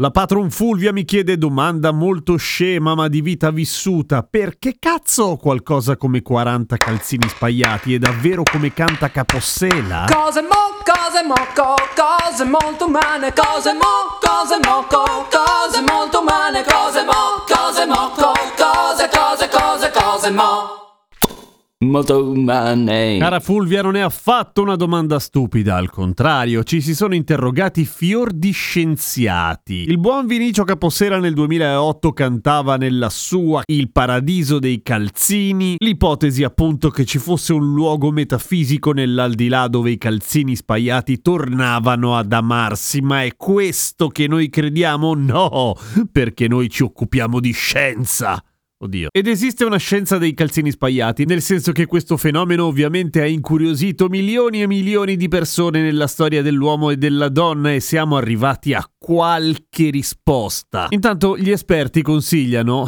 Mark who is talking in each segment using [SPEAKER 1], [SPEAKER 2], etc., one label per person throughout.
[SPEAKER 1] La patron Fulvia mi chiede domanda molto scema ma di vita vissuta. Perché cazzo ho qualcosa come 40 calzini spaiati? È davvero come canta Capossela?
[SPEAKER 2] Cose mo, cose mo, co, cose molto umane, cose mo, cose mo, co, cose molto umane, cose mo, cose mo, co, cose, cose, cose, cose mo. Molto umane.
[SPEAKER 1] Cara Fulvia, non è affatto una domanda stupida, al contrario, ci si sono interrogati fior di scienziati. Il buon Vinicio Capossera nel 2008 cantava nella sua Il paradiso dei calzini, l'ipotesi appunto che ci fosse un luogo metafisico nell'aldilà dove i calzini spaiati tornavano ad amarsi, ma è questo che noi crediamo? No, perché noi ci occupiamo di scienza. Oddio. Ed esiste una scienza dei calzini spaiati, nel senso che questo fenomeno ovviamente ha incuriosito milioni e milioni di persone nella storia dell'uomo e della donna e siamo arrivati a qualche risposta. Intanto gli esperti consigliano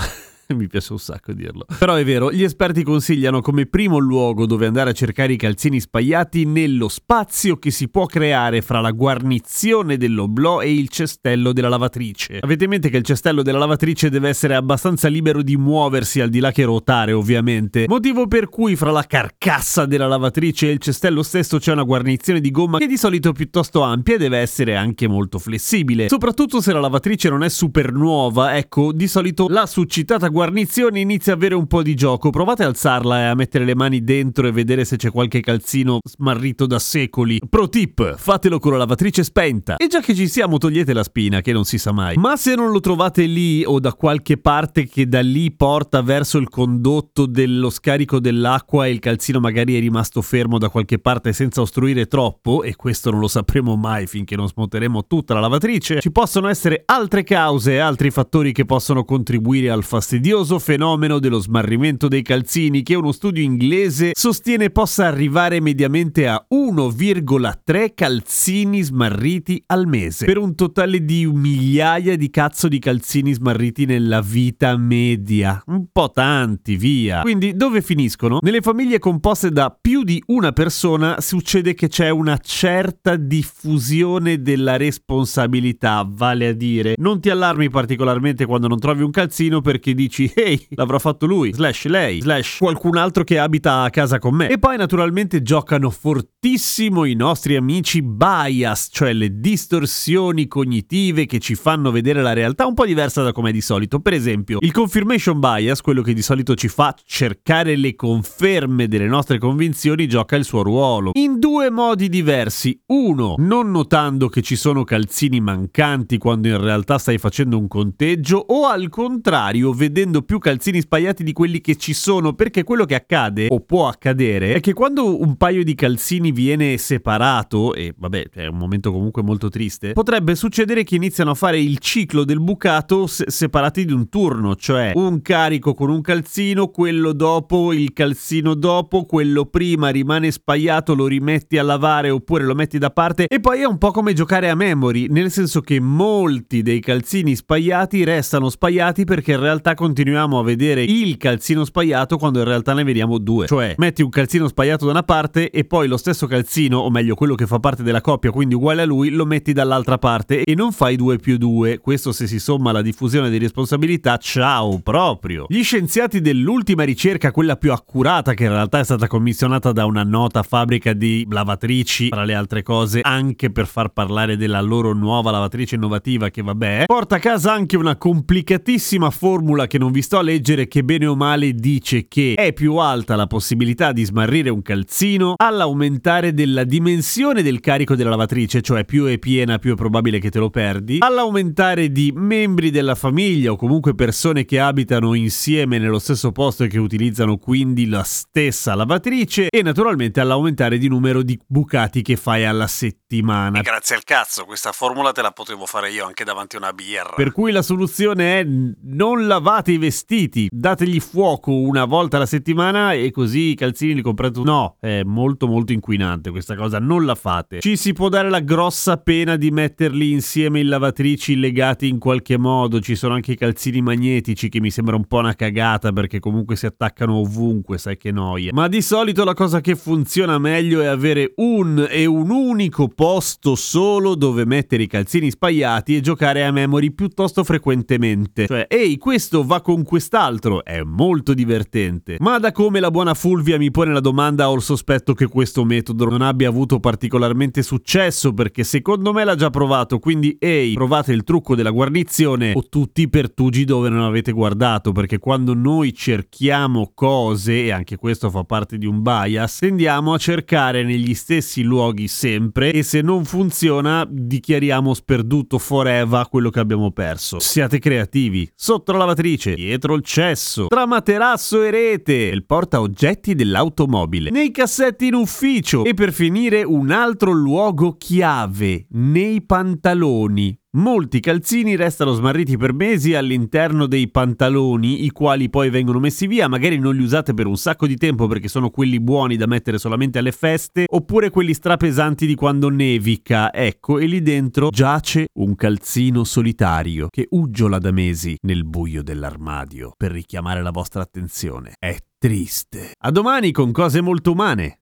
[SPEAKER 1] mi piace un sacco dirlo. Però è vero, gli esperti consigliano come primo luogo dove andare a cercare i calzini spaiati nello spazio che si può creare fra la guarnizione dell'oblò e il cestello della lavatrice. Avete in mente che il cestello della lavatrice deve essere abbastanza libero di muoversi al di là che ruotare, ovviamente. Motivo per cui fra la carcassa della lavatrice e il cestello stesso c'è una guarnizione di gomma che di solito è piuttosto ampia e deve essere anche molto flessibile. Soprattutto se la lavatrice non è super nuova, ecco, di solito la succitata guarnizione inizia a avere un po' di gioco. Provate a alzarla e a mettere le mani dentro e vedere se c'è qualche calzino smarrito da secoli. Pro tip, fatelo con la lavatrice spenta. E già che ci siamo, togliete la spina, che non si sa mai. Ma se non lo trovate lì o da qualche parte che da lì porta verso il condotto dello scarico dell'acqua e il calzino magari è rimasto fermo da qualche parte senza ostruire troppo, e questo non lo sapremo mai finché non smonteremo tutta la lavatrice, ci possono essere altre cause e altri fattori che possono contribuire al fastidioso fenomeno dello smarrimento dei calzini che uno studio inglese sostiene possa arrivare mediamente a 1,3 calzini smarriti al mese, per un totale di migliaia di cazzo di calzini smarriti nella vita media. Un po' tanti, via. Quindi dove finiscono? Nelle famiglie composte da più di una persona succede che c'è una certa diffusione della responsabilità, vale a dire, non ti allarmi particolarmente quando non trovi un calzino perché dici ehi, l'avrà fatto lui, slash lei, slash qualcun altro che abita a casa con me. E poi naturalmente giocano fortissimo i nostri amici bias, cioè le distorsioni cognitive che ci fanno vedere la realtà un po' diversa da come è di solito. Per esempio, il confirmation bias, quello che di solito ci fa cercare le conferme delle nostre convinzioni, gioca il suo ruolo. In due modi diversi. Uno, non notando che ci sono calzini mancanti quando in realtà stai facendo un conteggio, o al contrario, vedendo più calzini spaiati di quelli che ci sono, perché quello che accade, o può accadere, è che quando un paio di calzini viene separato, e vabbè, è un momento comunque molto triste, potrebbe succedere che iniziano a fare il ciclo del bucato se- separati di un turno, cioè un carico con un calzino, quello dopo, il calzino dopo, quello prima rimane spaiato, lo rimetti a lavare oppure lo metti da parte, e poi è un po' come giocare a memory, nel senso che molti dei calzini spaiati restano spaiati perché in realtà continuiamo a vedere il calzino spaiato quando in realtà ne vediamo due. Cioè, metti un calzino spaiato da una parte e poi lo stesso calzino, o meglio quello che fa parte della coppia, quindi uguale a lui, lo metti dall'altra parte e non fai due più due. Questo se si somma alla diffusione di responsabilità, ciao proprio. Gli scienziati dell'ultima ricerca, quella più accurata, che in realtà è stata commissionata da una nota fabbrica di lavatrici, tra le altre cose, anche per far parlare della loro nuova lavatrice innovativa che vabbè, porta a casa anche una complicatissima formula che non non vi sto a leggere che bene o male dice che è più alta la possibilità di smarrire un calzino all'aumentare della dimensione del carico della lavatrice, cioè più è piena più è probabile che te lo perdi, all'aumentare di membri della famiglia o comunque persone che abitano insieme nello stesso posto e che utilizzano quindi la stessa lavatrice e naturalmente all'aumentare di numero di bucati che fai alla settimana.
[SPEAKER 3] E grazie al cazzo, questa formula te la potevo fare io anche davanti a una birra.
[SPEAKER 1] Per cui la soluzione è non lavate i vestiti, dategli fuoco una volta alla settimana e così i calzini li comprate. No, è molto molto inquinante questa cosa, non la fate. Ci si può dare la grossa pena di metterli insieme in lavatrici legati in qualche modo, ci sono anche i calzini magnetici che mi sembra un po' una cagata perché comunque si attaccano ovunque, sai che noia. Ma di solito la cosa che funziona meglio è avere un e un unico posto solo dove mettere i calzini spaiati e giocare a memory piuttosto frequentemente. Cioè, ehi, questo va con quest'altro, è molto divertente. Ma da come la buona Fulvia mi pone la domanda ho il sospetto che questo metodo non abbia avuto particolarmente successo perché secondo me l'ha già provato, quindi ehi, provate il trucco della guarnizione o tutti i pertugi dove non avete guardato, perché quando noi cerchiamo cose, e anche questo fa parte di un bias, tendiamo a cercare negli stessi luoghi sempre e se non funziona dichiariamo sperduto forever quello che abbiamo perso. Siate creativi, sotto la lavatrice, dietro il cesso, tra materasso e rete, il porta oggetti dell'automobile, nei cassetti in ufficio e per finire un altro luogo chiave, nei pantaloni. Molti calzini restano smarriti per mesi all'interno dei pantaloni, i quali poi vengono messi via, magari non li usate per un sacco di tempo perché sono quelli buoni da mettere solamente alle feste, oppure quelli strapesanti di quando nevica. Ecco, e lì dentro giace un calzino solitario che uggiola da mesi nel buio dell'armadio per richiamare la vostra attenzione. È triste. A domani con cose molto umane.